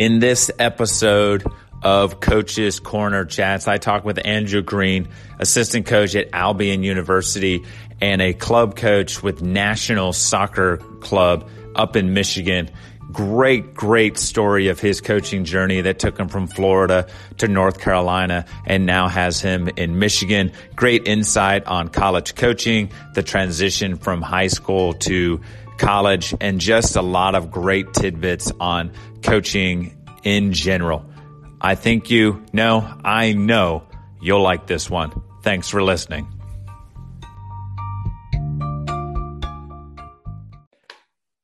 In this episode of Coaches Corner Chats, I talk with Andrew Green, assistant coach at Albion University and a club coach with National Soccer Club up in Michigan. Great, great story of his coaching journey that took him from Florida to North Carolina and now has him in Michigan. Great insight on college coaching, the transition from high school to college, and just a lot of great tidbits on coaching in general. I think you know, I know you'll like this one. Thanks for listening.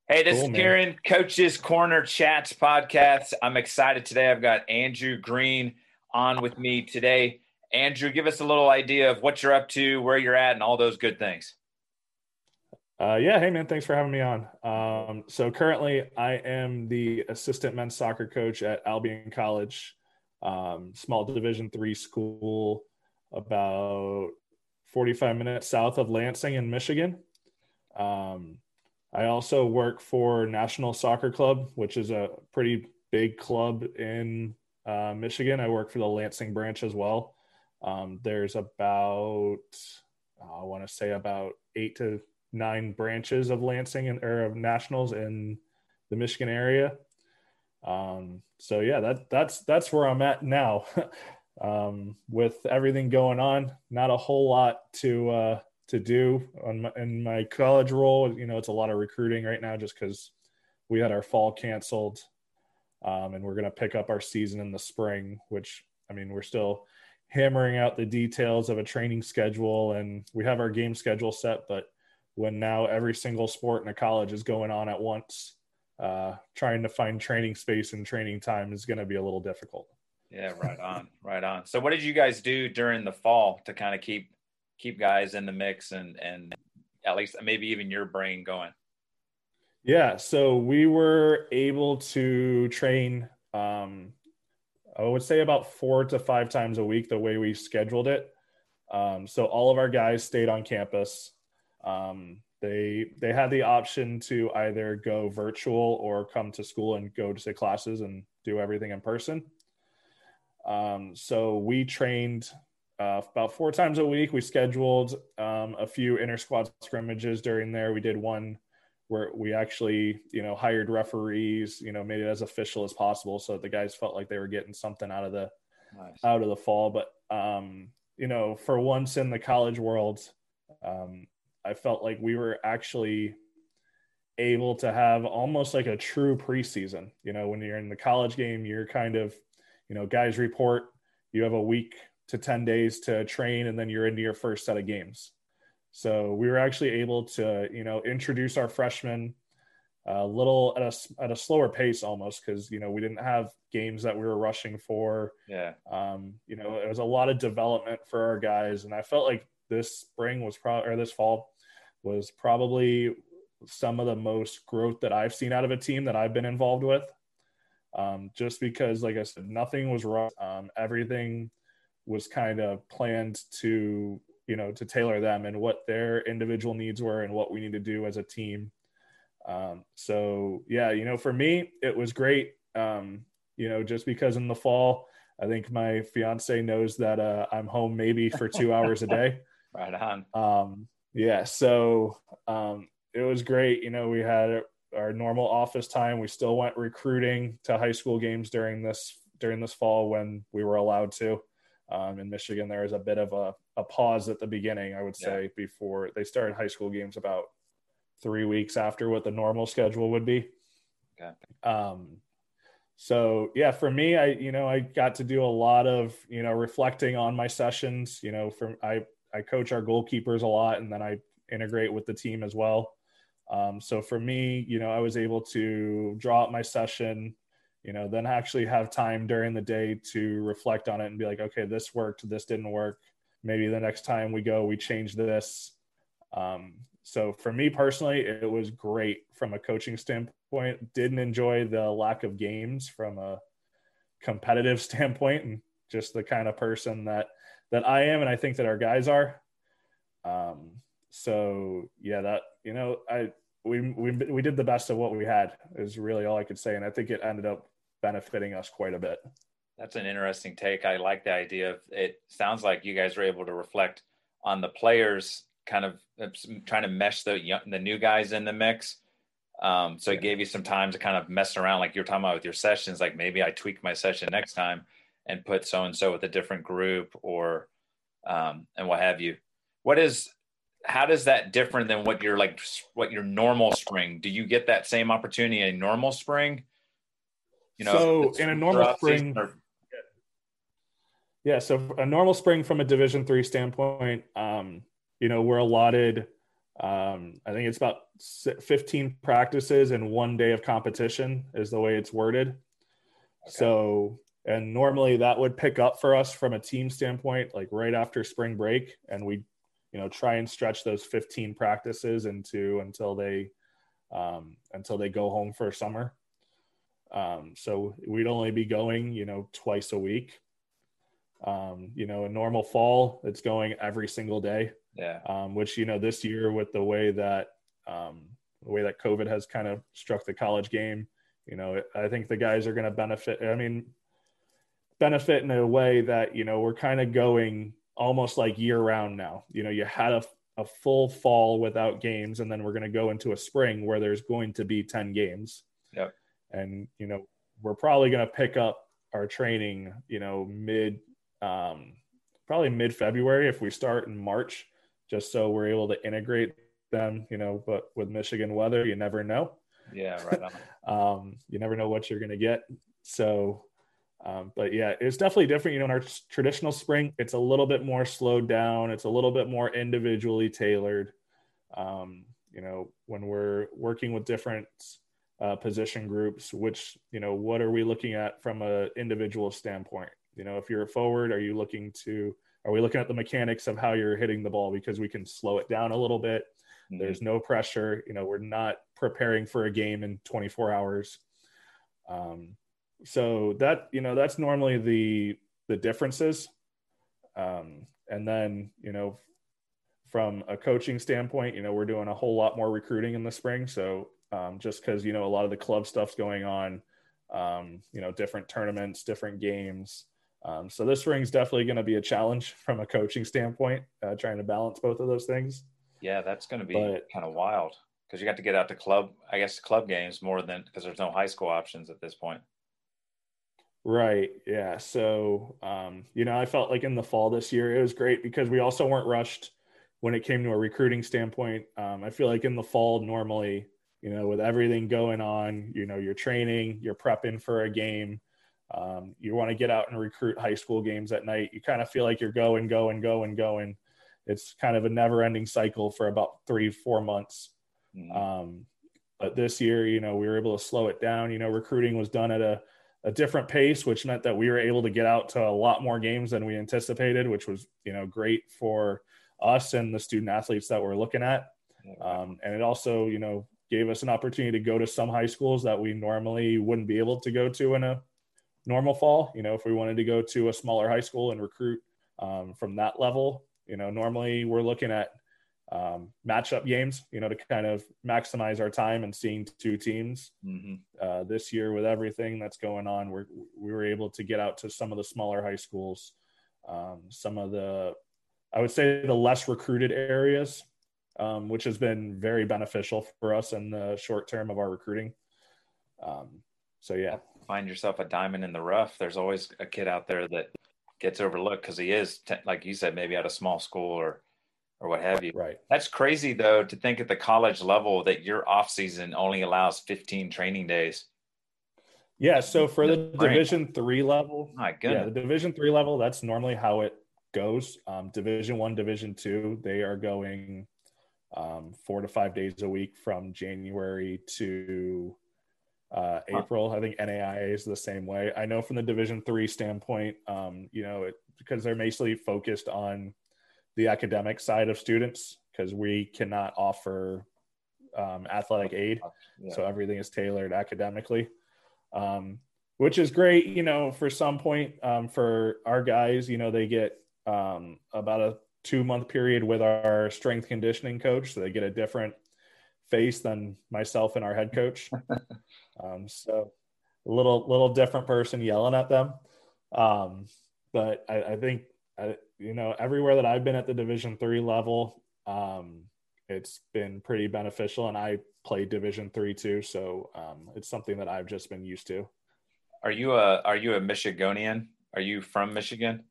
Hey, this cool, is Kieran, man. Coaches Corner Chats podcast. I'm excited today. I've got Andrew Green on with me today. Andrew, give us a little idea of what you're up to, where you're at, and all those good things. Uh, yeah, hey man, thanks for having me on. Um, so currently, I am the assistant men's soccer coach at Albion College, um, small Division three school, about 45 minutes south of Lansing in Michigan. Um, I also work for National Soccer Club, which is a pretty big club in uh, Michigan. I work for the Lansing branch as well. Um, there's about, I want to say about eight to nine branches of Lansing and or of Nationals in the Michigan area. Um, so yeah, that that's that's where I'm at now. um, with everything going on, not a whole lot to uh, to do on my, in my college role. You know, it's a lot of recruiting right now, just because we had our fall canceled, um, and we're going to pick up our season in the spring. Which I mean, we're still hammering out the details of a training schedule, and we have our game schedule set, but when now every single sport in a college is going on at once. Uh, trying to find training space and training time is going to be a little difficult. Yeah, right on, right on. So, what did you guys do during the fall to kind of keep keep guys in the mix and and at least maybe even your brain going? Yeah, so we were able to train. Um, I would say about four to five times a week the way we scheduled it. Um, so all of our guys stayed on campus. Um, they they had the option to either go virtual or come to school and go to the classes and do everything in person. Um, so we trained uh, about four times a week. We scheduled um, a few inter squad scrimmages during there. We did one where we actually, you know, hired referees, you know, made it as official as possible, so that the guys felt like they were getting something out of the nice. out of the fall. But um, you know, for once in the college world, um, I felt like we were actually able to have almost like a true preseason. You know, when you're in the college game, you're kind of, you know, guys report, you have a week to 10 days to train, and then you're into your first set of games. So we were actually able to, you know, introduce our freshmen a little at a, at a slower pace almost because, you know, we didn't have games that we were rushing for. Yeah. Um, you know, it was a lot of development for our guys. And I felt like this spring was probably, or this fall was probably some of the most growth that I've seen out of a team that I've been involved with. Um, just because, like I said, nothing was wrong. Um, everything was kind of planned to, you know, to tailor them and what their individual needs were and what we need to do as a team. Um, so yeah, you know, for me, it was great. Um, you know, just because in the fall, I think my fiance knows that uh, I'm home maybe for two hours a day. right on. Yeah, so um, it was great. You know, we had our normal office time. We still went recruiting to high school games during this during this fall when we were allowed to. Um, in Michigan, there was a bit of a, a pause at the beginning, I would say, yeah. before they started high school games about three weeks after what the normal schedule would be. Okay. Um, so yeah, for me, I you know I got to do a lot of you know reflecting on my sessions. You know, from I I coach our goalkeepers a lot, and then I integrate with the team as well. Um, so for me, you know, I was able to draw up my session, you know, then actually have time during the day to reflect on it and be like, okay, this worked, this didn't work. Maybe the next time we go, we change this. Um, so for me personally, it was great from a coaching standpoint. Didn't enjoy the lack of games from a competitive standpoint and just the kind of person that that I am, and I think that our guys are. Um, so yeah, that you know, I we we we did the best of what we had is really all I could say, and I think it ended up benefiting us quite a bit. That's an interesting take. I like the idea of it. Sounds like you guys were able to reflect on the players, kind of trying to mesh the young, the new guys in the mix. Um, so it gave you some time to kind of mess around, like you're talking about with your sessions. Like maybe I tweak my session next time and put so and so with a different group, or um, and what have you. What is how does that different than what your like what your normal spring? Do you get that same opportunity in normal spring? You know, so in a normal spring, or, yeah. So a normal spring from a Division three standpoint, um, you know, we're allotted. Um, I think it's about 15 practices and one day of competition is the way it's worded. Okay. So, and normally that would pick up for us from a team standpoint, like right after spring break, and we, you know, try and stretch those 15 practices into until they, um, until they go home for summer. Um, so we'd only be going, you know, twice a week. Um, you know, a normal fall, it's going every single day. Yeah. Um, which, you know, this year with the way that, um, the way that COVID has kind of struck the college game, you know, I think the guys are going to benefit. I mean, benefit in a way that, you know, we're kind of going almost like year round now. You know, you had a, a full fall without games, and then we're going to go into a spring where there's going to be 10 games. Yep. And, you know, we're probably going to pick up our training, you know, mid, um, probably mid February if we start in March, just so we're able to integrate them, you know, but with Michigan weather, you never know. Yeah, right on. um, you never know what you're going to get. So, um, but yeah, it's definitely different. You know, in our traditional spring, it's a little bit more slowed down. It's a little bit more individually tailored. Um, you know, when we're working with different uh, position groups, which, you know, what are we looking at from an individual standpoint? You know, if you're a forward, are you looking to, are we looking at the mechanics of how you're hitting the ball because we can slow it down a little bit? Mm-hmm. There's no pressure. You know, we're not preparing for a game in 24 hours. Um, so that you know that's normally the the differences. Um, and then you know, from a coaching standpoint, you know, we're doing a whole lot more recruiting in the spring. So um, just because you know a lot of the club stuff's going on, um, you know, different tournaments, different games. Um, so this spring's definitely going to be a challenge from a coaching standpoint, uh, trying to balance both of those things. Yeah, that's going to be kind of wild because you got to get out to club, I guess, club games more than because there's no high school options at this point. Right. Yeah. So, um, you know, I felt like in the fall this year, it was great because we also weren't rushed when it came to a recruiting standpoint. Um, I feel like in the fall, normally, you know, with everything going on, you know, you're training, you're prepping for a game. Um, you want to get out and recruit high school games at night. You kind of feel like you're going, going, going, going it's kind of a never ending cycle for about three, four months. Mm-hmm. Um, but this year, you know, we were able to slow it down. You know, recruiting was done at a, a different pace, which meant that we were able to get out to a lot more games than we anticipated, which was, you know, great for us and the student athletes that we're looking at. Um, and it also, you know, gave us an opportunity to go to some high schools that we normally wouldn't be able to go to in a normal fall. You know, if we wanted to go to a smaller high school and recruit um, from that level, you know, normally we're looking at um, matchup games, you know, to kind of maximize our time and seeing two teams. Mm-hmm. Uh, this year, with everything that's going on, we're, we were able to get out to some of the smaller high schools, um, some of the, I would say, the less recruited areas, um, which has been very beneficial for us in the short term of our recruiting. Um, so, yeah. Find yourself a diamond in the rough. There's always a kid out there that gets overlooked because he is, like you said, maybe at a small school or or what have you. Right. That's crazy though to think at the college level that your off season only allows 15 training days. Yeah. So for the Division three level, my goodness, yeah, the Division three level, that's normally how it goes. Um, Division one, Division two, they are going um, four to five days a week from January to uh, April. I think NAIA is the same way. I know from the Division three standpoint, um, you know, it, because they're mostly focused on the academic side of students, because we cannot offer um, athletic aid, yeah. so everything is tailored academically, um, which is great. You know, for some point um, for our guys, you know, they get um, about a two month period with our strength conditioning coach, so they get a different face than myself and our head coach. um, so a little little different person yelling at them. Um, but I, I think I, you know everywhere that I've been at the Division three level, um, it's been pretty beneficial, and I play Division three too, so um, it's something that I've just been used to. Are you a Are you a Michigonian? Are you from Michigan?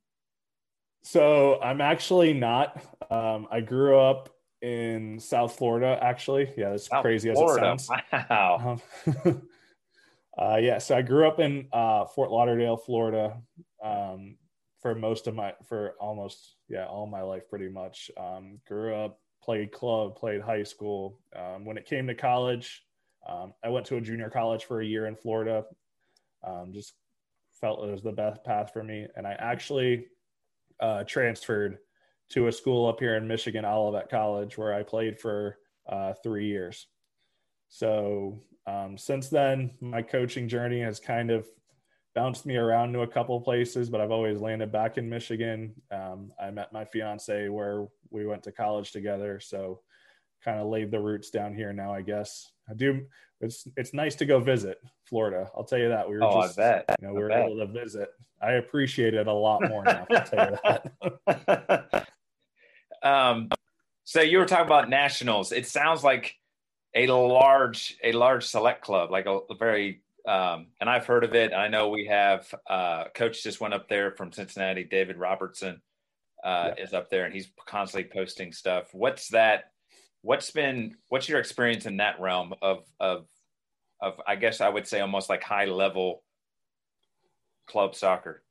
So I'm actually not. Um, I grew up in South Florida, actually. Yeah, as South crazy Florida. as it sounds. Wow. Um, uh, yeah, so I grew up in uh, Fort Lauderdale, Florida, um, for most of my, for almost, yeah, all my life pretty much. Um, grew up, played club, played high school. Um, when it came to college, um, I went to a junior college for a year in Florida. Um, just felt it was the best path for me. And I actually uh, transferred to a school up here in Michigan, Olivet College, where I played for uh, three years. So um, since then, my coaching journey has kind of bounced me around to a couple places, but I've always landed back in Michigan. Um, I met my fiance where we went to college together, so kind of laid the roots down here now. I guess I do. It's it's nice to go visit Florida. I'll tell you that. We were oh, just, I bet. You know, we I were bet. able to visit. I appreciate it a lot more now. I'll tell you that. um, so you were talking about nationals. It sounds like a large a large select club, like a, a very um, and I've heard of it. I know we have uh, coach just went up there from Cincinnati, David Robertson uh, yeah. is up there, and he's constantly posting stuff. What's that? What's been what's your experience in that realm of of of I guess I would say almost like high level club soccer?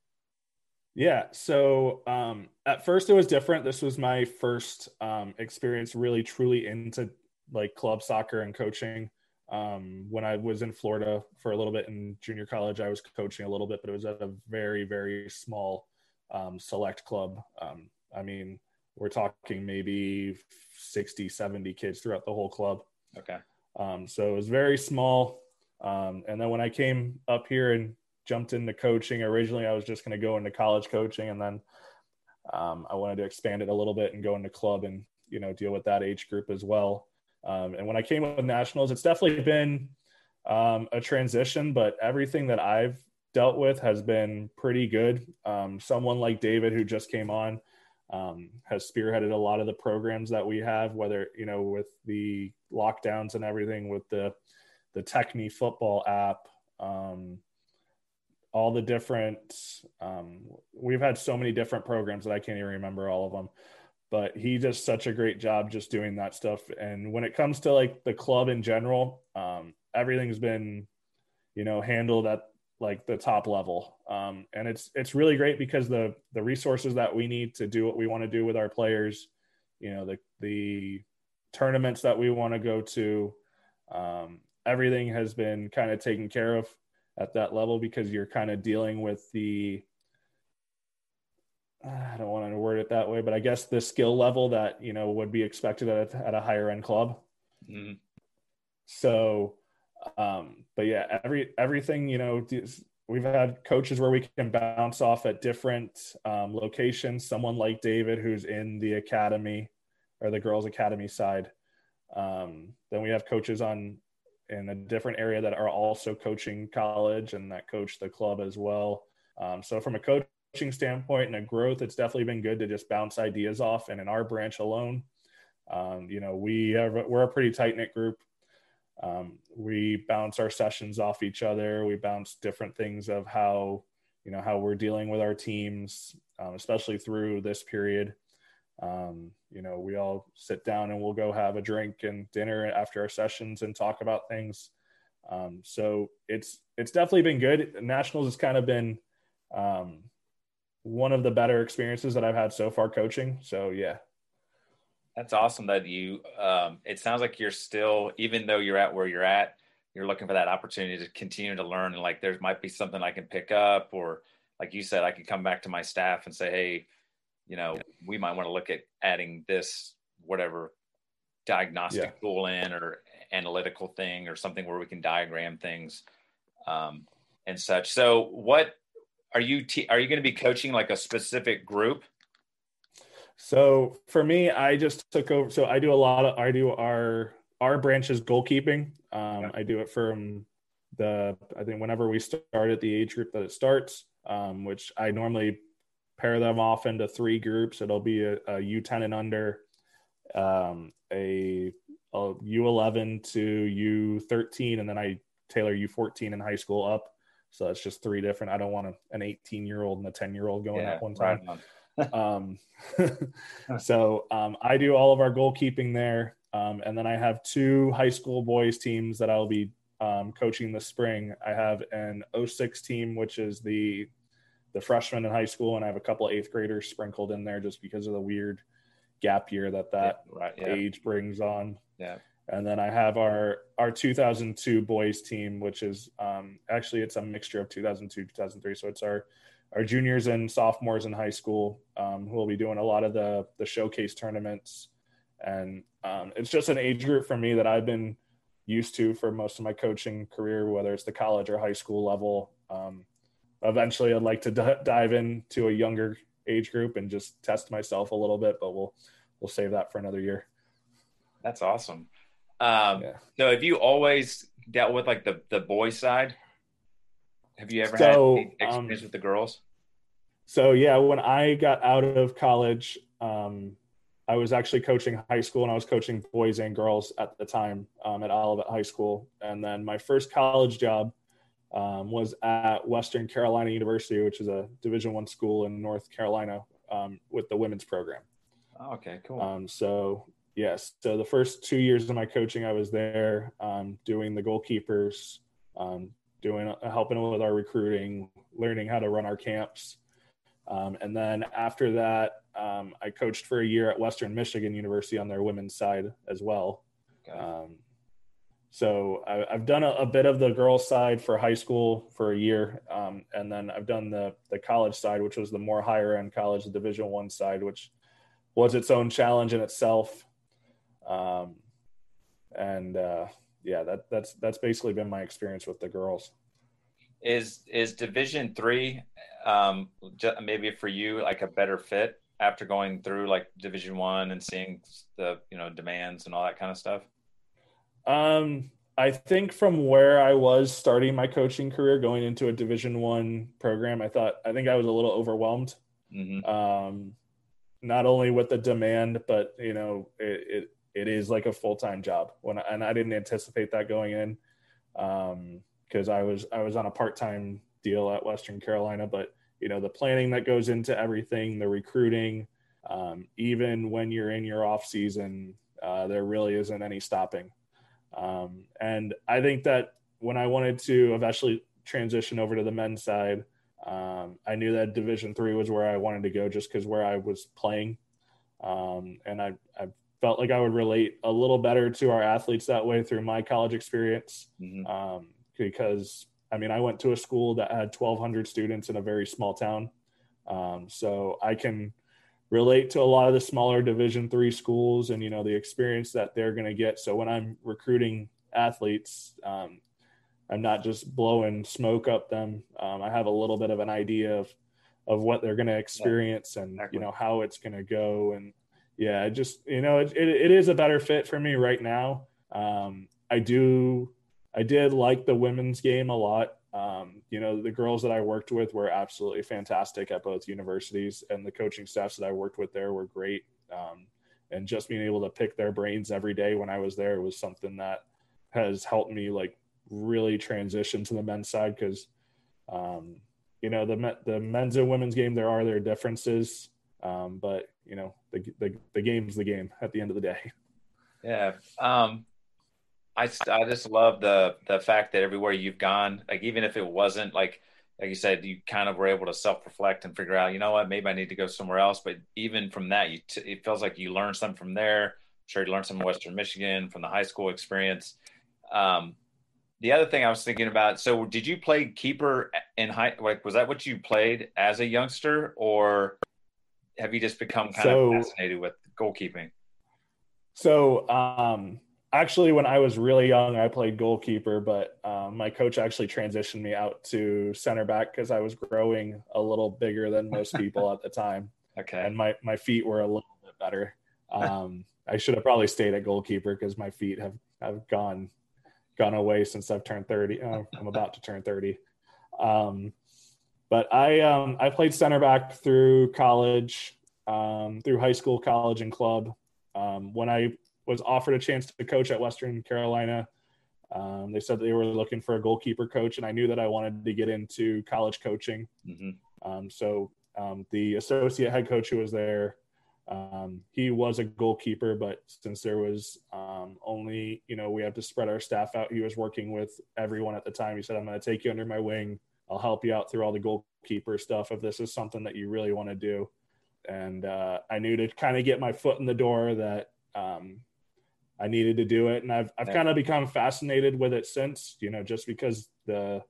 Yeah. So um, at first it was different. This was my first um, experience really truly into like club soccer and coaching. Um, when I was in Florida for a little bit in junior college, I was coaching a little bit, but it was at a very, very small um, select club. Um, I mean, we're talking maybe 60, 70 kids throughout the whole club. Okay. Um, so it was very small. Um, and then when I came up here and jumped into coaching, originally I was just going to go into college coaching, and then um, I wanted to expand it a little bit and go into club and you know deal with that age group as well. Um, and when I came with nationals, it's definitely been um, a transition, but everything that I've dealt with has been pretty good. Um, someone like David, who just came on, um, has spearheaded a lot of the programs that we have, whether, you know, with the lockdowns and everything, with the, the Techne football app, um, all the different, um, we've had so many different programs that I can't even remember all of them but he does such a great job just doing that stuff. And when it comes to like the club in general, um, everything's been, you know, handled at like the top level. Um, and it's it's really great because the the resources that we need to do what we want to do with our players, you know, the the tournaments that we want to go to, um, everything has been kind of taken care of at that level because you're kind of dealing with the I don't want to word it that way, but I guess the skill level that you know would be expected at a, at a higher end club. Mm-hmm. So, um, but yeah, every everything you know, we've had coaches where we can bounce off at different um, locations. Someone like David, who's in the academy or the girls' academy side. Um, then we have coaches on in a different area that are also coaching college and that coach the club as well. Um, so from a coach standpoint and a growth, it's definitely been good to just bounce ideas off. And in our branch alone, um, you know, we have we're a pretty tight knit group. Um, we bounce our sessions off each other. We bounce different things of how you know how we're dealing with our teams, um, especially through this period. Um, you know, we all sit down and we'll go have a drink and dinner after our sessions and talk about things. Um, so it's it's definitely been good. Nationals has kind of been um, one of the better experiences that I've had so far coaching. So yeah. That's awesome that you um, it sounds like you're still even though you're at where you're at, you're looking for that opportunity to continue to learn and like there might be something I can pick up or like you said I could come back to my staff and say hey, you know, we might want to look at adding this whatever diagnostic yeah. tool in or analytical thing or something where we can diagram things um, and such. So what are you are you going to be coaching like a specific group? So for me, I just took over. So I do a lot of I do our our branch's goalkeeping. Um, I do it from the I think whenever we start at the age group that it starts, um, which I normally pair them off into three groups. It'll be a a U10 and under, um, a a U11 to U13, and then I tailor U14 in high school up. So it's just three different. I don't want a, an 18 year old and a 10 year old going Yeah, at one time. um, so um, I do all of our goalkeeping there, um, and then I have two high school boys teams that I'll be um, coaching this spring. I have an 06 team, which is the the freshmen in high school, and I have a couple of eighth graders sprinkled in there just because of the weird gap year that that Yeah, right. Yeah. age brings on. Yeah. And then I have our our 2002 boys team, which is um, actually it's a mixture of 2002 2003. So it's our our juniors and sophomores in high school um, who will be doing a lot of the the showcase tournaments, and um, it's just an age group for me that I've been used to for most of my coaching career, whether it's the college or high school level. Um, eventually, I'd like to d- dive into a younger age group and just test myself a little bit, but we'll we'll save that for another year. That's awesome. Um, Yeah. So have you always dealt with like the the boy side? Have you ever So, had any experience um, with the girls? So yeah, when I got out of college, um, I was actually coaching high school and I was coaching boys and girls at the time um, at Olivet High School. And then my first college job um, was at Western Carolina University, which is a Division One school in North Carolina um, with the women's program. Oh, okay, cool. Um, so yes, so the first two years of my coaching, I was there um, doing the goalkeepers, um, doing helping with our recruiting, learning how to run our camps, um, and then after that, um, I coached for a year at Western Michigan University on their women's side as well. Okay. Um, so I, I've done a, a bit of the girls' side for high school for a year, um, and then I've done the the college side, which was the more higher end college, the Division One side, which was its own challenge in itself. Um, and uh, yeah, that that's that's basically been my experience with the girls. is is Division three um, maybe for you like a better fit after going through like Division one and seeing the you know demands and all that kind of stuff? Um, I think from where I was starting my coaching career, going into a Division One program, I thought I think I was a little overwhelmed. hmm Um, not only with the demand, but you know, it it, it is like a full time job. When and I didn't anticipate that going in, because I was I was on a part time deal at Western Carolina, but you know the planning that goes into everything, the recruiting, um, even when you're in your off season, uh, there really isn't any stopping. Um, and I think that when I wanted to eventually transition over to the men's side, um, I knew that Division three was where I wanted to go, just because where I was playing, um, and I, I felt like I would relate a little better to our athletes that way through my college experience. hmm Um, because I mean, I went to a school that had 1,200 students in a very small town, um, so I can relate to a lot of the smaller Division three schools, and you know the experience that they're going to get. So when I'm recruiting athletes, um, I'm not just blowing smoke up them. Um, I have a little bit of an idea of of what they're going to experience and exactly. you know how it's going to go. And yeah, just you know it, it, it is a better fit for me right now. Um, I do I did like the women's game a lot. Um, you know, the girls that I worked with were absolutely fantastic at both universities, and the coaching staffs that I worked with there were great. Um, and just being able to pick their brains every day when I was there was something that has helped me like really transition to the men's side because, um, you know, the the men's and women's game there are their differences, um, but you know, the, the the game's the game at the end of the day. Yeah. Um, I, I just love the the fact that everywhere you've gone, like even if it wasn't like like you said, you kind of were able to self reflect and figure out, you know what, maybe I need to go somewhere else. But even from that, you t- it feels like you learned something from there. I'm sure you learned some Western Michigan from the high school experience. Um, the other thing I was thinking about, so did you play keeper in high? Like, was that what you played as a youngster, or have you just become kind So- of fascinated with goalkeeping? So, um, actually, when I was really young, I played goalkeeper, but um, my coach actually transitioned me out to center back because I was growing a little bigger than most people at the time, Okay. and my my feet were a little bit better. Um, I should have probably stayed at goalkeeper because my feet have have gone gone away since I've turned 30. Oh, I'm about to turn 30. Um, but I um, I played center back through college, um, through high school, college, and club. Um, when I was offered a chance to coach at Western Carolina, um, they said they were looking for a goalkeeper coach, and I knew that I wanted to get into college coaching. Mm-hmm. Um, so um, the associate head coach who was there, um, he was a goalkeeper, but since there was um, only, you know, we have to spread our staff out, he was working with everyone at the time. He said, I'm going to take you under my wing. I'll help you out through all the goalkeeper stuff if this is something that you really want to do. And uh, I knew to kind of get my foot in the door that um, I needed to do it. And I've, I've kind of become fascinated with it since, you know, just because the,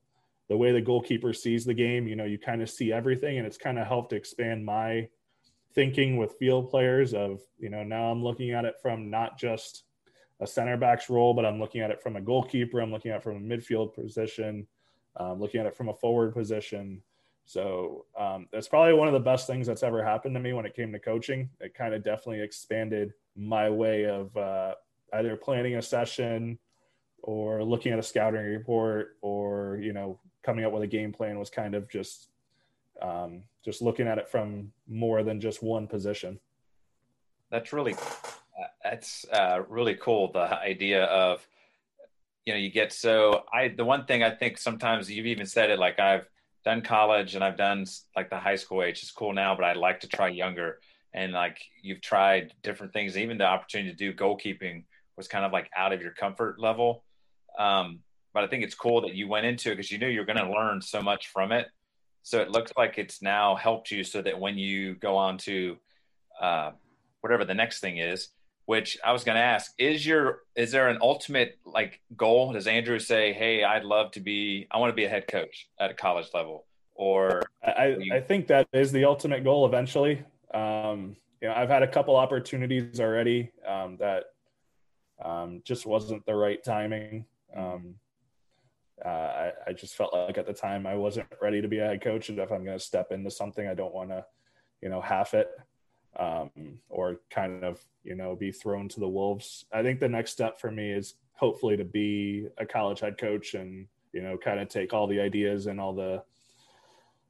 the way the goalkeeper sees the game, you know, you kind of see everything and it's kind of helped expand my thinking with field players of, you know, now I'm looking at it from not just a center back's role, but I'm looking at it from a goalkeeper. I'm looking at it from a midfield position, um, looking at it from a forward position. So um, that's probably one of the best things that's ever happened to me when it came to coaching. It kind of definitely expanded my way of uh, either planning a session or looking at a scouting report or you know coming up with a game plan was kind of just um, just looking at it from more than just one position. That's really that's uh, really cool. The idea of you know you get so I the one thing I think sometimes you've even said it like I've done college and I've done like the high school age. It's cool now, but I'd like to try younger. And like you've tried different things, even the opportunity to do goalkeeping was kind of like out of your comfort level. Um, but I think it's cool that you went into it because you knew you're going to learn so much from it. So it looks like it's now helped you so that when you go on to uh, whatever the next thing is, which I was going to ask, is your is there an ultimate like goal? Does Andrew say, "Hey, I'd love to be, I want to be a head coach at a college level," or I, I think that is the ultimate goal eventually. Um, you know, I've had a couple opportunities already um, that um, just wasn't the right timing. Um, uh, I, I, just felt like at the time I wasn't ready to be a head coach, and if I'm going to step into something, I don't want to, you know, half it um, or kind of, you know, be thrown to the wolves. I think the next step for me is hopefully to be a college head coach and you know kind of take all the ideas and all the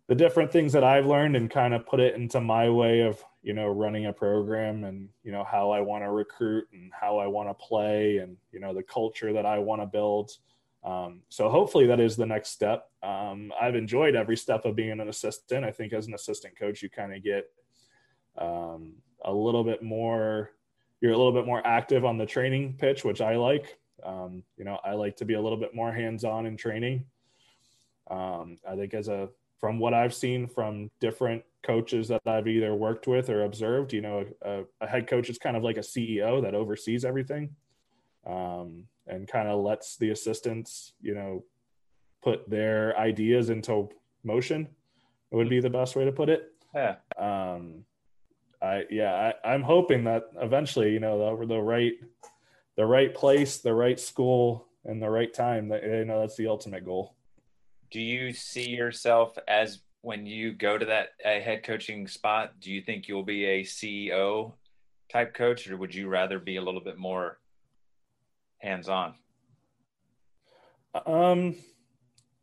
the different things that I've learned and kind of put it into my way of you know running a program and you know how I want to recruit and how I want to play and you know the culture that I want to build. Um, so hopefully that is the next step. Um, I've enjoyed every step of being an assistant. I think as an assistant coach, you kind of get um, a little bit more. You're a little bit more active on the training pitch, which I like. Um, you know, I like to be a little bit more hands-on in training. Um, I think as a from what I've seen from different coaches that I've either worked with or observed, you know, a, a head coach is kind of like a CEO that oversees everything um, and kind of lets the assistants, you know, put their ideas into motion. It would be the best way to put it. Yeah. I yeah, I, am hoping that eventually, you know, the, the right, the right place, the right school, and the right time. That you know, that's the ultimate goal do you see yourself as when you go to that uh, head coaching spot do you think you'll be a ceo type coach or would you rather be a little bit more hands on um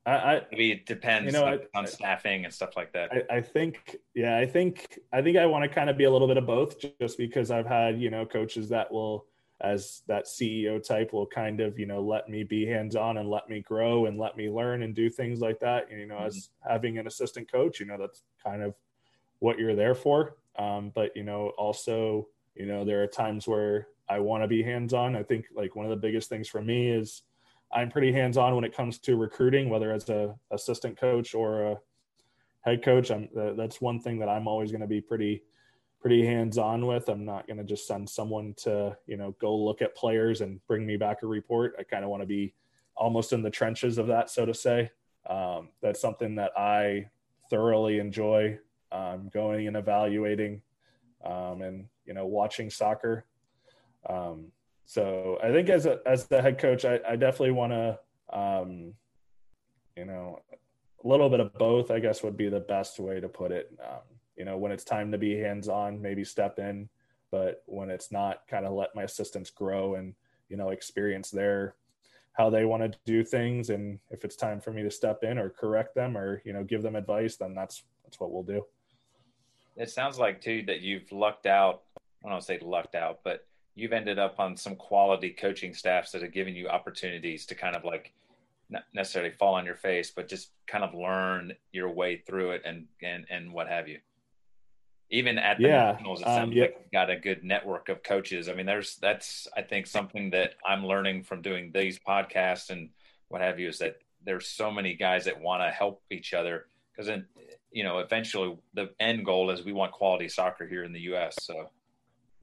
I, I maybe it depends you know, like, I, on staffing and stuff like that. I, I think, yeah, I think, I think I want to kind of be a little bit of both, just because I've had, you know, coaches that will as that CEO type will kind of, you know, let me be hands on and let me grow and let me learn and do things like that. And, you know, mm-hmm. as having an assistant coach, you know, that's kind of what you're there for. Um, but, you know, also, you know, there are times where I want to be hands on. I think like one of the biggest things for me is I'm pretty hands on when it comes to recruiting, whether as a assistant coach or a head coach. I'm, that's one thing that I'm always going to be pretty pretty hands on with. I'm not going to just send someone to, you know, go look at players and bring me back a report. I kind of want to be almost in the trenches of that, so to say. Um, that's something that I thoroughly enjoy um, going and evaluating um, and, you know, watching soccer. Um, so I think as a, as the head coach, I, I definitely want to, um, you know, a little bit of both, I guess would be the best way to put it. Um, you know when it's time to be hands on maybe step in but when it's not kind of let my assistants grow and you know experience their how they want to do things. And if it's time for me to step in or correct them or you know give them advice then that's that's what we'll do. It sounds like too that you've lucked out. I don't want to say lucked out but you've ended up on some quality coaching staffs that have given you opportunities to kind of like not necessarily fall on your face but just kind of learn your way through it and and and what have you even at the yeah, nationals, it sounds um, yeah. like you've got a good network of coaches. I mean, there's that's I think something that I'm learning from doing these podcasts and what have you is that there's so many guys that want to help each other because then you know eventually the end goal is we want quality soccer here in the U.S. So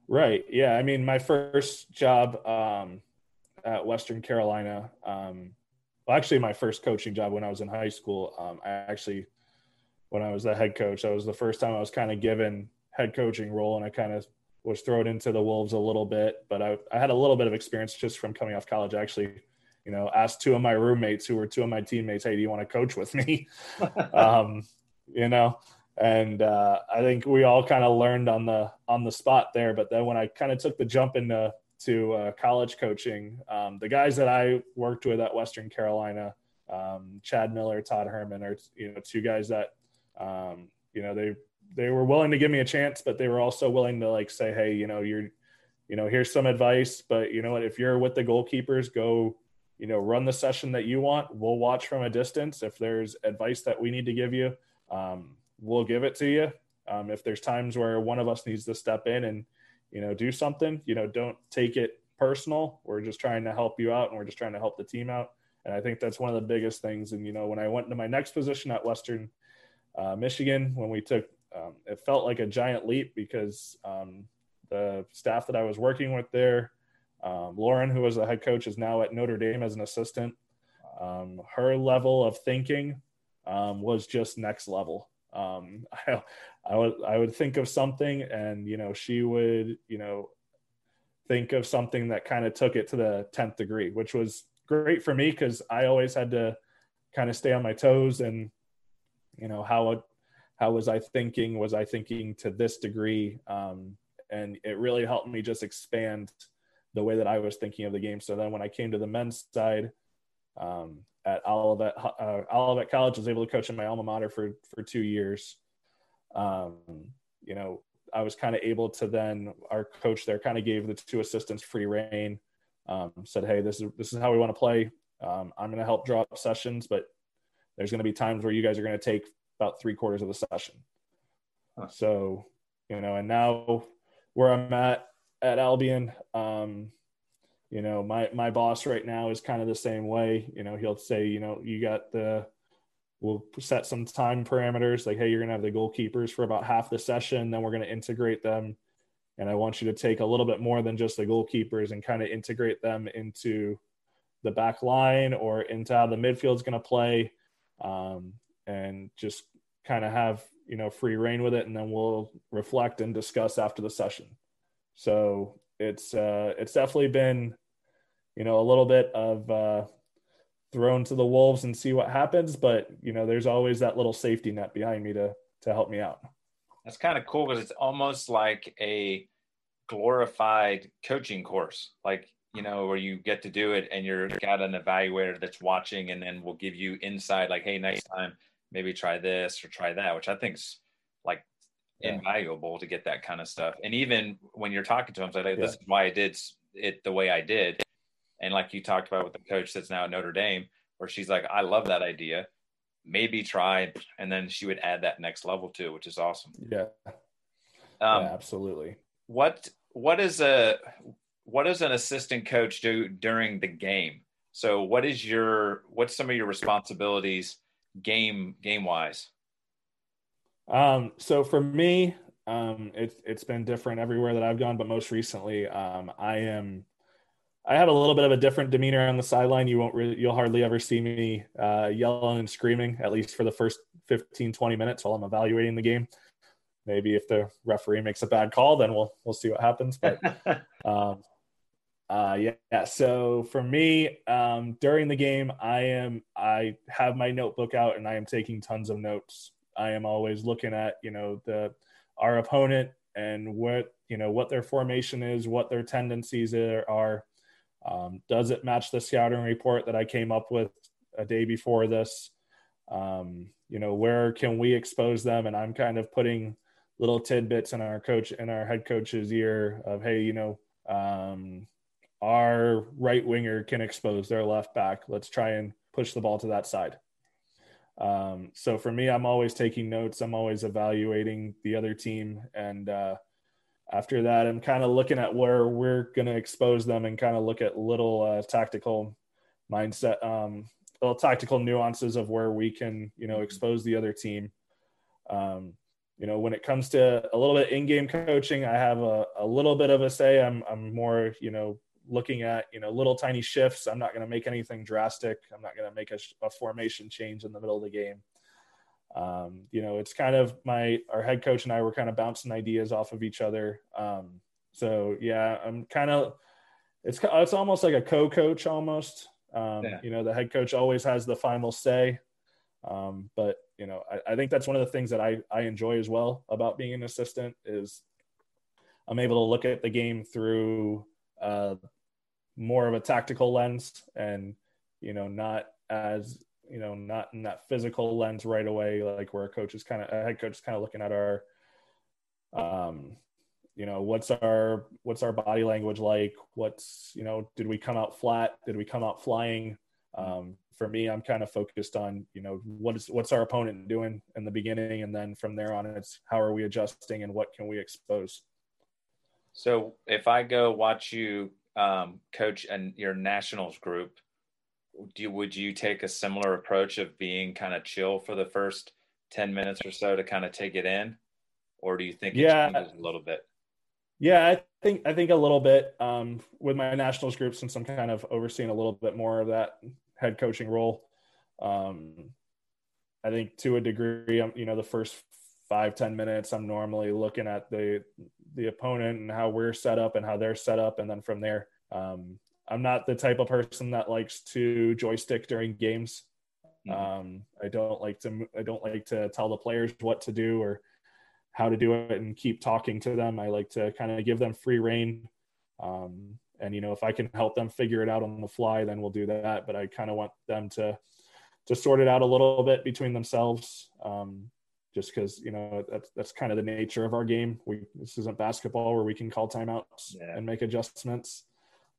right, yeah. I mean, my first job um, at Western Carolina, um, well, actually, my first coaching job when I was in high school, um, I actually when I was the head coach. That was the first time I was kind of given head coaching role, and I kind of was thrown into the wolves a little bit. But I, I had a little bit of experience just from coming off college. I actually, you know, asked two of my roommates who were two of my teammates, "Hey, do you want to coach with me?" um, you know, and uh, I think we all kind of learned on the on the spot there. But then when I kind of took the jump into to uh, college coaching, um, the guys that I worked with at Western Carolina, um, Chad Miller, Todd Herman, are you know two guys that um, you know, they they were willing to give me a chance, but they were also willing to like say, hey, you know, you're, you know, here's some advice, but you know what, if you're with the goalkeepers, go, you know, run the session that you want. We'll watch from a distance. If there's advice that we need to give you, um, we'll give it to you. Um, if there's times where one of us needs to step in and, you know, do something, you know, don't take it personal. We're just trying to help you out and we're just trying to help the team out. And I think that's one of the biggest things. And, you know, when I went into my next position at Western uh, Michigan when we took. Um, it felt like a giant leap because um, the staff that I was working with there, um, Lauren, who was the head coach, is now at Notre Dame as an assistant. Um, her level of thinking um, was just next level. Um, I, I would I would think of something, and you know, she would you know think of something that kind of took it to the tenth degree, which was great for me because I always had to kind of stay on my toes and you know how how was i thinking? Was i thinking to this degree? Um, and it really helped me just expand the way that i was thinking of the game. So then when i came to the men's side um, at olivet uh, olivet college I was able to coach in my alma mater for for two years um, you know i was kind of able to then our coach there kind of gave the two assistants free reign um, said hey this is this is how we want to play um, i'm going to help draw up sessions but there's going to be times where you guys are going to take about three quarters of the session. Huh. So, you know, and now where I'm at at Albion, um, you know, my my boss right now is kind of the same way. You know, he'll say, you know, you got the we'll set some time parameters like, hey, you're gonna have the goalkeepers for about half the session, then we're gonna integrate them. And I want you to take a little bit more than just the goalkeepers and kind of integrate them into the back line or into how the midfield's going to play um, and just kind of have you know free reign with it and then we'll reflect and discuss after the session so it's uh it's definitely been you know a little bit of uh thrown to the wolves and see what happens but you know there's always that little safety net behind me to to help me out. That's kind of cool because it's almost like a glorified coaching course. Like you know, where you get to do it and you're got an evaluator that's watching and then will give you insight like, hey, next time maybe try this or try that, which I think's yeah. invaluable to get that kind of stuff. And even when you're talking to them, say, like, this is why I did it the way I did. And like you talked about with the coach that's now at Notre Dame, where she's like, I love that idea. Maybe try, and then she would add that next level too, which is awesome. Yeah, um, yeah absolutely. What what is a what does an assistant coach do during the game? So what is your what's some of your responsibilities game game wise? Um, so for me, um, it's it's been different everywhere that I've gone, but most recently, um, I am I have a little bit of a different demeanor on the sideline. You won't really, you'll hardly ever see me uh, yelling and screaming, at least for the first 15, 20 minutes while I'm evaluating the game. Maybe if the referee makes a bad call, then we'll we'll see what happens. But um, uh, yeah, yeah. So for me, um, during the game, I am I have my notebook out and I am taking tons of notes. I am always looking at you know the our opponent and what you know what their formation is, what their tendencies are. Um, does it match the scouting report that I came up with a day before this? Um, you know, where can we expose them? And I'm kind of putting little tidbits in our coach in our head coach's ear of, hey, you know, um, our right winger can expose their left back. Let's try and push the ball to that side. Um, so for me, I'm always taking notes. I'm always evaluating the other team. And uh, after that, I'm kind of looking at where we're going to expose them and kind of look at little uh, tactical mindset, um, little tactical nuances of where we can, you know, expose the other team. Um, you know, when it comes to a little bit in-game coaching, I have a, a little bit of a say. I'm, I'm more, you know, looking at you know little tiny shifts. I'm not going to make anything drastic. I'm not going to make a, a, formation change in the middle of the game. Um, you know, it's kind of my our head coach and I were kind of bouncing ideas off of each other. Um, so yeah, I'm kind of it's it's almost like a co-coach almost. Um, yeah. You know, the head coach always has the final say. Um, but you know, I, I think that's one of the things that I I enjoy as well about being an assistant is I'm able to look at the game through uh, more of a tactical lens and you know not as you know not in that physical lens right away like where a coach is kind of a head coach is kind of looking at our um you know what's our what's our body language like? What's you know did we come out flat? Did we come out flying? Um for me i'm kind of focused on you know what is what's our opponent doing in the beginning? And then from there on it's how are we adjusting and what can we expose? So if i go watch you um, coach and your nationals group, do you, would you take a similar approach of being kind of chill for the first 10 minutes or so to kind of take it in? Or do you think yeah. a little bit? Yeah, I think I think a little bit um, with my nationals group since I'm kind of overseeing a little bit more of that head coaching role. Um, I think to a degree, I'm, you know, the first five ten minutes, I'm normally looking at the the opponent and how we're set up and how they're set up, and then from there, um, I'm not the type of person that likes to joystick during games. Mm-hmm. Um, I don't like to I don't like to tell the players what to do or how to do it and keep talking to them. I like to kind of give them free rein. Um, and you know, if I can help them figure it out on the fly, then we'll do that. But I kind of want them to to sort it out a little bit between themselves. Um, just because you know that's that's kind of the nature of our game. We this isn't basketball where we can call timeouts yeah. and make adjustments.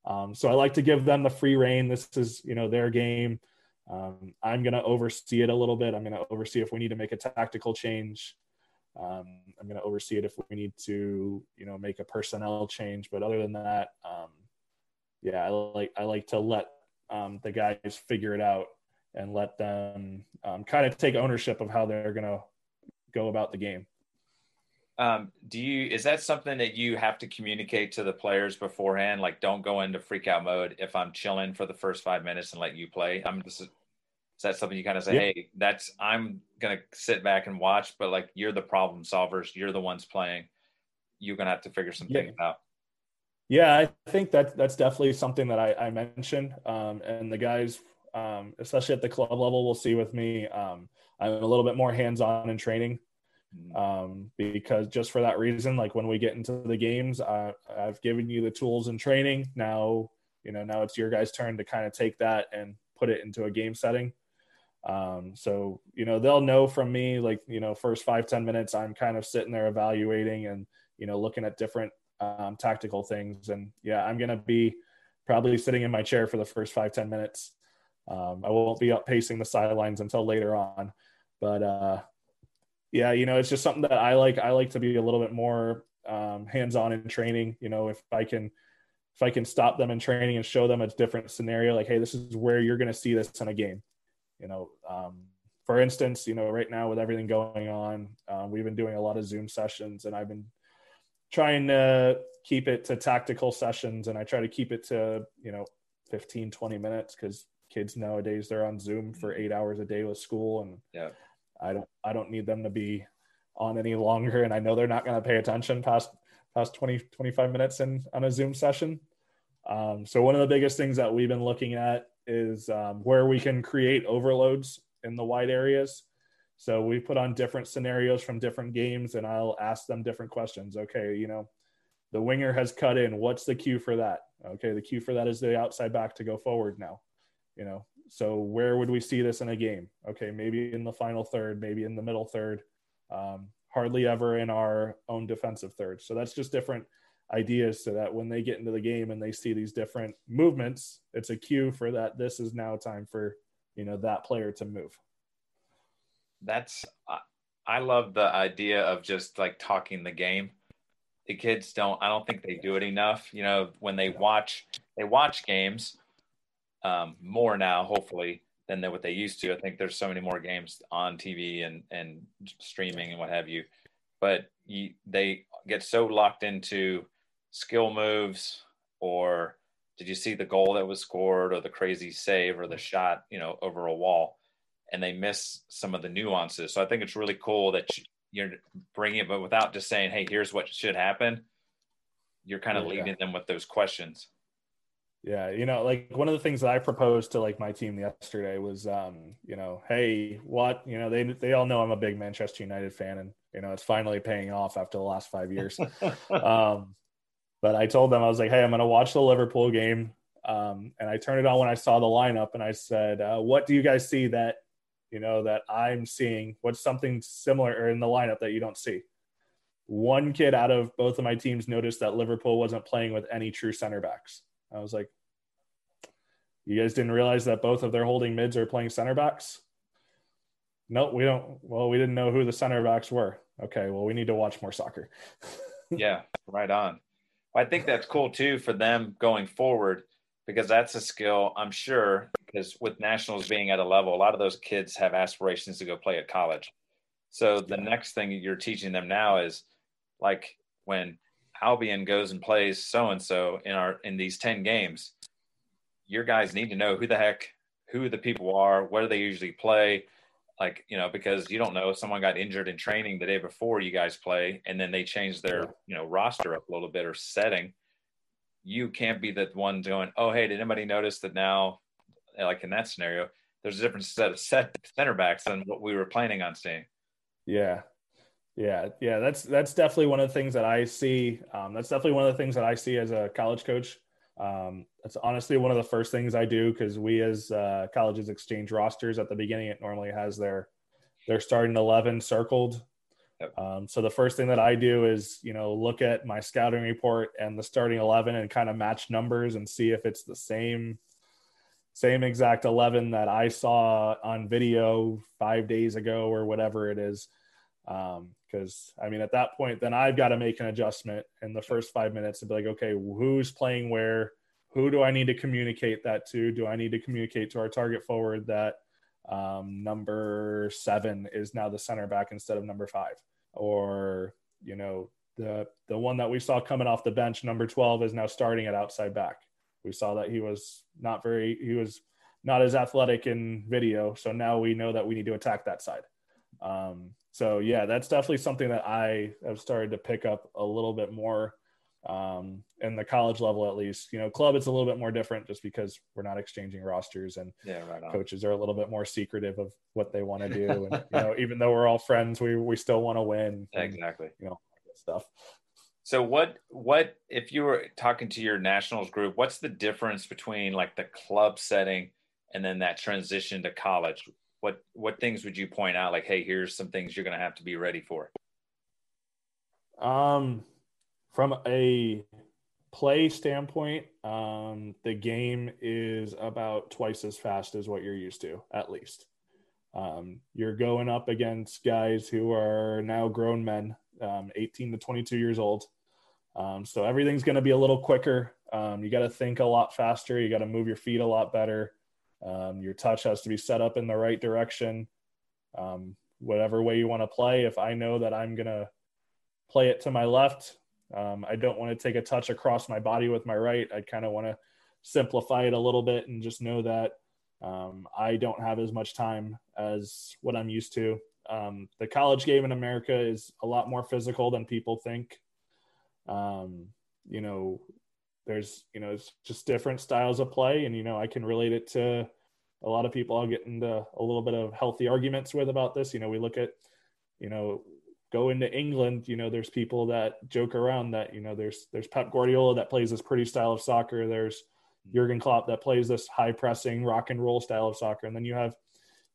Um, so I like to give them the free rein. This is you know their game. Um, I'm going to oversee it a little bit. I'm going to oversee if we need to make a tactical change. Um, I'm going to oversee it if we need to you know make a personnel change. But other than that, um, yeah, I like I like to let um, the guys figure it out and let them um, kind of take ownership of how they're going to go about the game. Um, do you is that something that you have to communicate to the players beforehand? Like, don't go into freak out mode if I'm chilling for the first five minutes and let you play. I'm just is that something you kind of say, hey, that's I'm gonna sit back and watch, but like you're the problem solvers, you're the ones playing. You're gonna have to figure some yeah. things out. Yeah, I think that that's definitely something that I, I mentioned. Um, and the guys, um, especially at the club level, We'll see with me. Um, I'm a little bit more hands on in training mm-hmm. um, because just for that reason, like when we get into the games, I, I've given you the tools in training. Now, you know, now it's your guys' turn to kind of take that and put it into a game setting. Um, so, you know, they'll know from me, like, you know, first five ten minutes, I'm kind of sitting there evaluating and, you know, looking at different um, tactical things. And yeah, I'm going to be probably sitting in my chair for the first five ten minutes. Um, I won't be up pacing the sidelines until later on. But uh, yeah, you know, it's just something that I like. I like to be a little bit more um, hands-on in training. You know, if I can, if I can stop them in training and show them a different scenario, like, hey, this is where you're going to see this in a game. You know, um, for instance, you know, right now with everything going on, uh, we've been doing a lot of Zoom sessions, and I've been trying to keep it to tactical sessions, and I try to keep it to you know 15, 20 minutes because kids nowadays they're on Zoom for eight hours a day with school, and yeah I don't I don't need them to be on any longer and I know they're not going to pay attention past past 20 25 minutes in on a Zoom session. Um, so one of the biggest things that we've been looking at is um, where we can create overloads in the wide areas. So we put on different scenarios from different games and I'll ask them different questions. Okay, you know, the winger has cut in. What's the cue for that? Okay, the cue for that is the outside back to go forward now. You know, so where would we see this in a game? Okay, maybe in the final third, maybe in the middle third. Um, hardly ever in our own defensive third. So that's just different ideas so that when they get into the game and they see these different movements, it's a cue for that. This is now time for you know that player to move. That's I love the idea of just like talking the game. The kids don't. I don't think they do it enough. You know, when they watch, they watch games um, more now, hopefully, than what they used to. I think there's so many more games on TV and and streaming and what have you. But you, they get so locked into skill moves or did you see the goal that was scored or the crazy save or the shot you know over a wall and they miss some of the nuances so i think it's really cool that you're bringing it but without just saying hey here's what should happen you're kind of yeah. leaving them with those questions yeah you know like one of the things that i proposed to like my team yesterday was um you know hey what you know they they all know i'm a big manchester united fan and you know it's finally paying off after the last five years um but I told them I was like, "Hey, I'm going to watch the Liverpool game," um, and I turned it on when I saw the lineup, and I said, uh, "What do you guys see that you know that I'm seeing? What's something similar in the lineup that you don't see?" One kid out of both of my teams noticed that Liverpool wasn't playing with any true center backs. I was like, "You guys didn't realize that both of their holding mids are playing center backs?" Nope, we don't. Well, we didn't know who the center backs were. Okay, well, we need to watch more soccer. yeah, right on. I think that's cool too for them going forward because that's a skill I'm sure because with nationals being at a level, a lot of those kids have aspirations to go play at college. So the next thing you're teaching them now is like when Albion goes and plays so and so in our in these 10 games, your guys need to know who the heck who the people are, where do they usually play, like you know because you don't know if someone got injured in training the day before you guys play and then they change their you know roster up a little bit or setting. You can't be the one going oh hey did anybody notice that now like in that scenario there's a different set of set center backs than what we were planning on seeing. Yeah yeah yeah that's that's definitely one of the things that i see um, that's definitely one of the things that i see as a college coach um, that's honestly one of the first things I do because we as uh, colleges exchange rosters at the beginning. It normally has their their starting eleven circled. Yep. Um, so the first thing that I do is you know look at my scouting report and the starting eleven and kind of match numbers and see if it's the same same exact 11 that I saw on video five days ago or whatever it is. Because I mean, at that point, then I've got to make an adjustment in the first five minutes to be like, okay, who's playing where? Who do I need to communicate that to? Do I need to communicate to our target forward that um, number seven is now the center back instead of number five? Or, you know, the the one that we saw coming off the bench, number 12, is now starting at outside back. We saw that he was not very, he was not as athletic in video. So now we know that we need to attack that side. Um, so yeah, that's definitely something that I have started to pick up a little bit more um, in the college level, at least. You know, club it's a little bit more different just because we're not exchanging rosters and yeah, right coaches are a little bit more secretive of what they want to do. And you know, even though we're all friends, we we still want to win. And, exactly. You know, stuff. So what what if you were talking to your nationals group, what's the difference between like the club setting and then that transition to college? What what things would you point out? Like hey here's some things you're going to have to be ready for. Um from a play standpoint um the game is about twice as fast as what you're used to at least. Um you're going up against guys who are now grown men um 18 to 22 years old. Um so everything's going to be a little quicker. Um you got to think a lot faster. You got to move your feet a lot better um, your touch has to be set up in the right direction. Um, whatever way you want to play. If I know that I'm going to play it to my left, um, I don't want to take a touch across my body with my right. I kind of want to simplify it a little bit and just know that um, I don't have as much time as what I'm used to. Um, the college game in America is a lot more physical than people think. Um, you know, there's you know it's just different styles of play and you know i can relate it to a lot of people i'll get into a little bit of healthy arguments with about this you know we look at you know go into England, you know, there's people that joke around that, you know, there's there's Pep Guardiola that plays this pretty style of soccer. There's Jurgen Klopp that plays this high pressing rock and roll style of soccer. And then you have,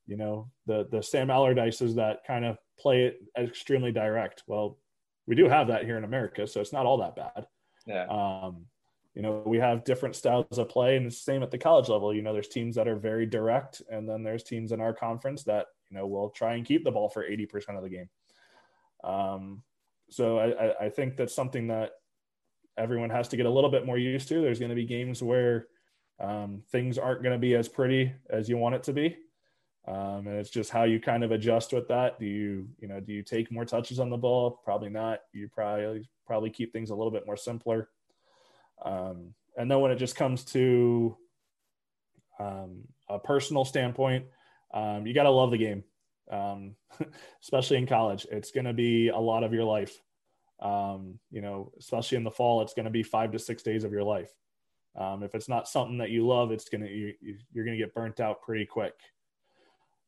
you know, the the Sam Allardyces that kind of play it extremely direct. Well, we do have that here in America, so it's not all that bad. Yeah. Um, you know, we have different styles of play, and the same at the college level. You know, there's teams that are very direct, and then there's teams in our conference that you know will try and keep the ball for 80% of the game. Um, so I, I think that's something that everyone has to get a little bit more used to. There's going to be games where um, things aren't going to be as pretty as you want it to be. Um, and it's just how you kind of adjust with that. Do you, you know, do you take more touches on the ball? Probably not. You probably probably keep things a little bit more simpler. Um, and then when it just comes to um, a personal standpoint, um, you got to love the game, um, especially in college. It's going to be a lot of your life. Um, you know, especially in the fall, it's going to be five to six days of your life. if it's not something that you love, it's gonna you, you're going to get burnt out pretty quick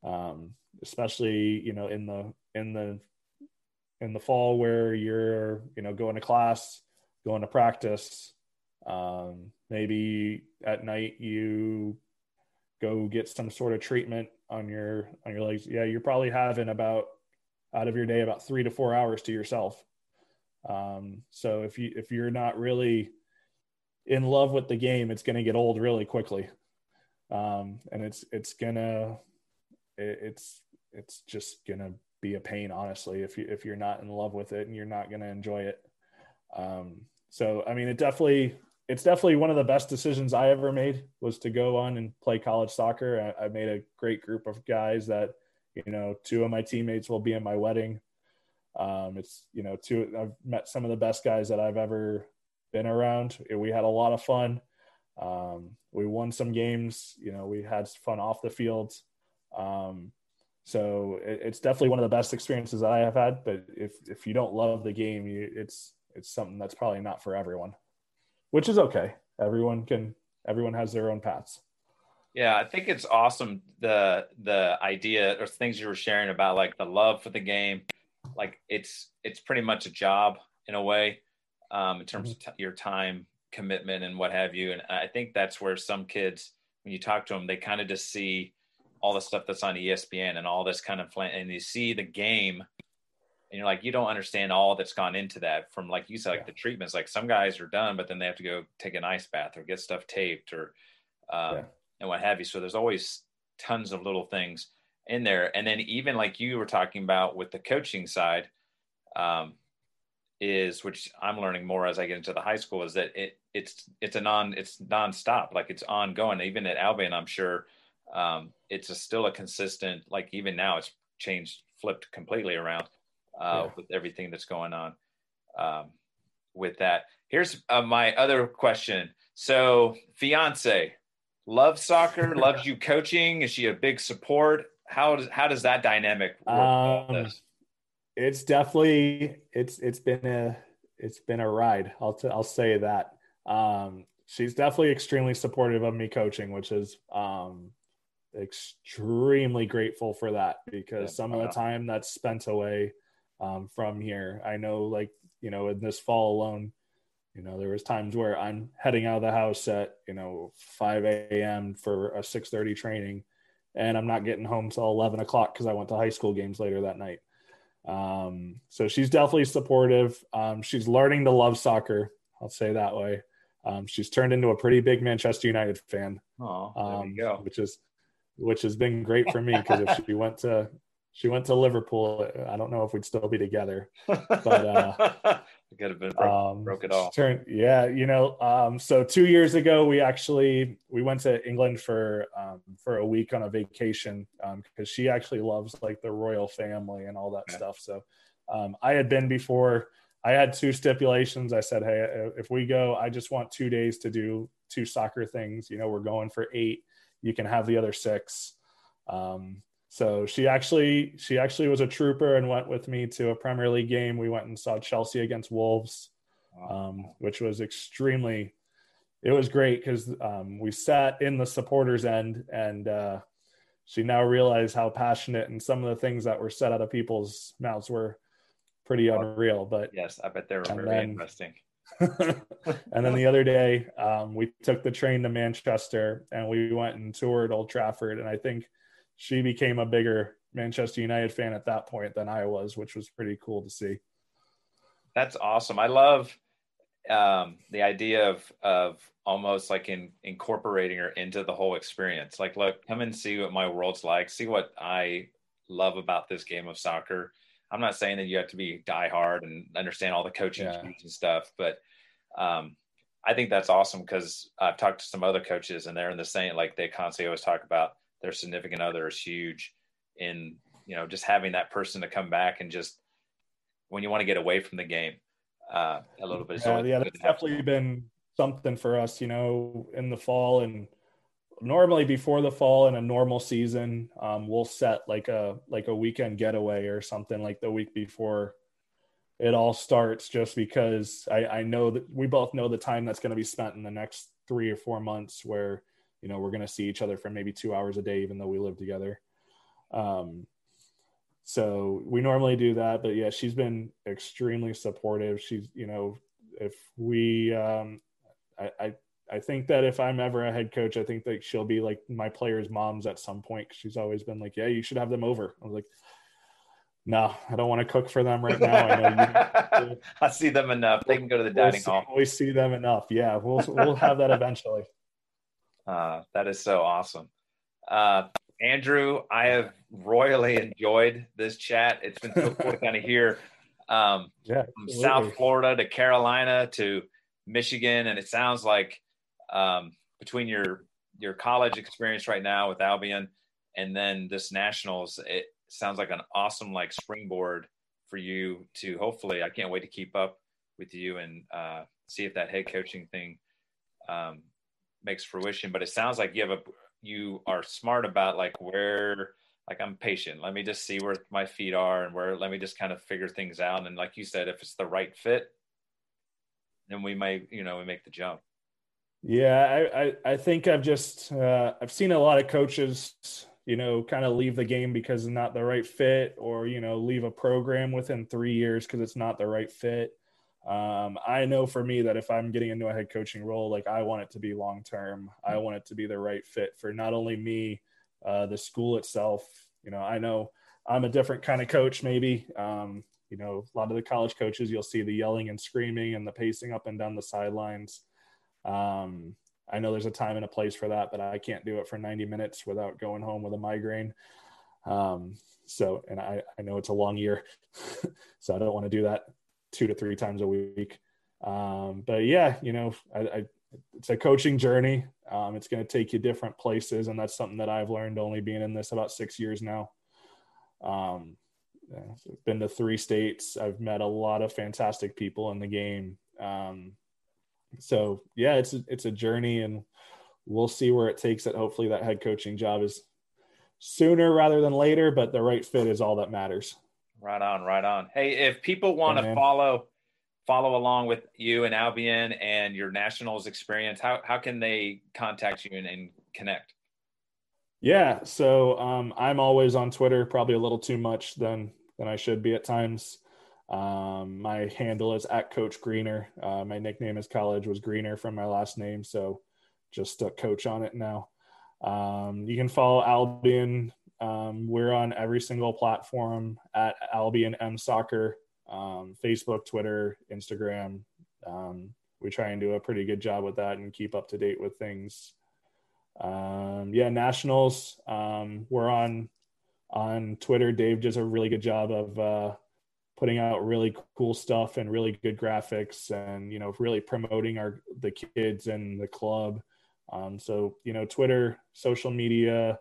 um, especially you know in the in the in the fall where you're you know going to class going to practice um, maybe at night you go get some sort of treatment on your on your legs. Yeah you're probably having about out of your day about three to four hours to yourself. Um, so if you if you're not really in love with the game it's going to get old really quickly. Um, and it's it's gonna it, it's it's just gonna be a pain, honestly, if you if you're not in love with it and you're not gonna enjoy it. Um, so I mean, it definitely it's definitely one of the best decisions I ever made was to go on and play college soccer. I, I made a great group of guys that you know two of my teammates will be in my wedding. Um, it's you know two I've met some of the best guys that I've ever been around. We had a lot of fun. Um, we won some games. You know, we had fun off the field. Um, so it, it's definitely one of the best experiences that I have had. But if if you don't love the game, you, it's it's something that's probably not for everyone, which is okay. Everyone can everyone has their own paths. Yeah, I think it's awesome the the idea or things you were sharing about like the love for the game. Like it's it's pretty much a job in a way, um, in terms mm-hmm. of t- your time commitment and what have you. And I think that's where some kids, when you talk to them, they kind of just see all the stuff that's on ESPN and all this kind of plan, and you see the game and you're like you don't understand all that's gone into that from like you said like yeah. the treatments like some guys are done but then they have to go take an ice bath or get stuff taped or um, yeah. and what have you so there's always tons of little things in there and then even like you were talking about with the coaching side um, is which I'm learning more as I get into the high school is that it it's it's a non it's nonstop like it's ongoing even at Albion I'm sure um, it's a, still a consistent like even now it's changed flipped completely around uh, yeah. with everything that's going on um, with that. Here's uh, my other question. So fiance loves soccer loves you coaching. Is she a big support? How does how does that dynamic work um, it's definitely it's it's been a it's been a ride. I'll t- i'll say that. Um, she's definitely extremely supportive of me coaching which is um, extremely grateful for that because yeah, some of the time that's spent away um, from here. I know, like you know, in this fall alone, you know, there was times where I'm heading out of the house at you know 5 a.m. for a 6:30 training, and I'm not getting home till 11 o'clock because I went to high school games later that night. Um, so she's definitely supportive. Um, she's learning to love soccer. I'll say that way. Um, she's turned into a pretty big Manchester United fan, oh, which is which has been great for me because if she went to she went to Liverpool, I don't know if we'd still be together. But uh, could have been broke, um, broke it off. Turned, yeah, you know. Um, so two years ago, we actually we went to England for um, for a week on a vacation because um, she actually loves like the royal family and all that stuff. So um, I had been before. I had two stipulations. I said, hey, if we go, I just want two days to do two soccer things. You know, we're going for eight you can have the other six. Um, so she actually she actually was a trooper and went with me to a Premier League game. We went and saw Chelsea against Wolves, um, which was extremely. It was great because um, we sat in the supporters end, and uh, she now realized how passionate and some of the things that were said out of people's mouths were pretty unreal. But yes, I bet they were very then, interesting. and then the other day, um, we took the train to Manchester and we went and toured Old Trafford. And I think she became a bigger Manchester United fan at that point than I was, which was pretty cool to see. That's awesome. I love um, the idea of of almost like in incorporating her into the whole experience. Like, look, come and see what my world's like. See what I love about this game of soccer. I'm not saying that you have to be die hard and understand all the coaching yeah. and stuff, but um, I think that's awesome because I've talked to some other coaches and they're in the same like they constantly always talk about their significant other is huge in you know just having that person to come back and just when you want to get away from the game uh, a little bit. Yeah, yeah that's definitely been something for us, you know, in the fall and normally before the fall in a normal season, um, we'll set like a like a weekend getaway or something like the week before it all starts just because I, I know that we both know the time that's going to be spent in the next three or four months where you know we're going to see each other for maybe two hours a day even though we live together um, so we normally do that but yeah she's been extremely supportive she's you know if we um, I, I I think that if I'm ever a head coach, I think that she'll be like my players' moms at some point. She's always been like, "Yeah, you should have them over." I was like, "No, I don't want to cook for them right now." I, know I see them enough. They can go to the dining we'll hall. we see them enough. Yeah, we'll we'll have that eventually. Uh, that is so awesome. Uh, Andrew, I have royally enjoyed this chat. It's been so cool to kind of hear um, yeah, from South Florida to Carolina to Michigan, and it sounds like um, between your your college experience right now with Albion and then this nationals, it sounds like an awesome like springboard for you to hopefully. I can't wait to keep up with you and uh, see if that head coaching thing um, makes fruition. But it sounds like you have a you are smart about like where like I'm patient. Let me just see where my feet are and where let me just kind of figure things out. And like you said, if it's the right fit, then we may you know we make the jump. Yeah, I, I, I think I've just uh, I've seen a lot of coaches, you know, kind of leave the game because it's not the right fit, or you know, leave a program within three years because it's not the right fit. Um, I know for me that if I'm getting into a head coaching role, like I want it to be long term. I want it to be the right fit for not only me, uh, the school itself. You know, I know I'm a different kind of coach, maybe. Um, you know, a lot of the college coaches, you'll see the yelling and screaming and the pacing up and down the sidelines. Um, I know there's a time and a place for that, but I can't do it for 90 minutes without going home with a migraine. Um, so, and I, I know it's a long year, so I don't want to do that two to three times a week. Um, but yeah, you know, I, I, it's a coaching journey. Um, it's going to take you different places, and that's something that I've learned only being in this about six years now. Um, I've been to three states. I've met a lot of fantastic people in the game. Um, so yeah, it's a, it's a journey, and we'll see where it takes it. Hopefully, that head coaching job is sooner rather than later, but the right fit is all that matters. Right on, right on. Hey, if people want to follow follow along with you and Albion and your nationals experience, how how can they contact you and, and connect? Yeah, so um, I'm always on Twitter, probably a little too much than than I should be at times. Um, my handle is at Coach Greener. Uh, my nickname is college was Greener from my last name, so just a Coach on it now. Um, you can follow Albion. Um, we're on every single platform at Albion M Soccer, um, Facebook, Twitter, Instagram. Um, we try and do a pretty good job with that and keep up to date with things. Um, yeah, nationals. we're on on Twitter. Dave does a really good job of uh, putting out really cool stuff and really good graphics and you know really promoting our the kids and the club um, so you know twitter social media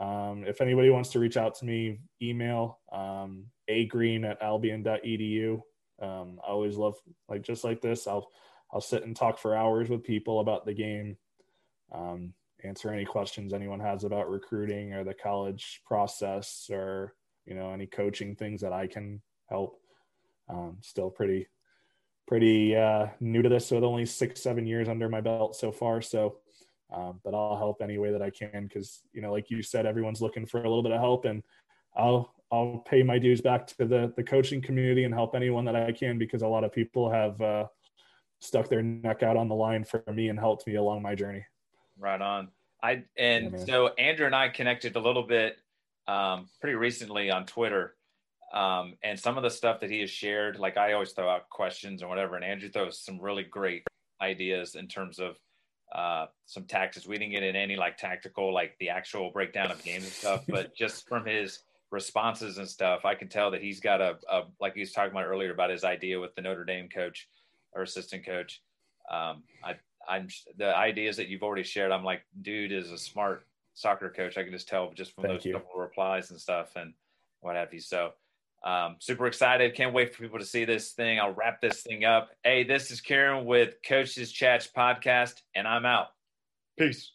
um, if anybody wants to reach out to me email um, a green at albion.edu um, i always love like just like this i'll i'll sit and talk for hours with people about the game um, answer any questions anyone has about recruiting or the college process or you know any coaching things that i can help. Um, still pretty pretty uh, new to this with only six seven years under my belt so far. So, um, but I'll help any way that I can because you know, like you said, everyone's looking for a little bit of help, and I'll I'll pay my dues back to the the coaching community and help anyone that I can because a lot of people have uh, stuck their neck out on the line for me and helped me along my journey. Right on. I and yeah, so Andrew and I connected a little bit um, pretty recently on Twitter. Um, and some of the stuff that he has shared, like I always throw out questions or whatever, and Andrew throws some really great ideas in terms of uh, some tactics. We didn't get in any like tactical, like the actual breakdown of games and stuff, but just from his responses and stuff, I can tell that he's got a, a, like he was talking about earlier about his idea with the Notre Dame coach or assistant coach. Um, I, I'm the ideas that you've already shared. I'm like, dude is a smart soccer coach. I can just tell just from Thank those you. couple replies and stuff and what have you. So, um, super excited. Can't wait for people to see this thing. I'll wrap this thing up. Hey, this is Karen with Coaches Chats podcast, and I'm out. Peace.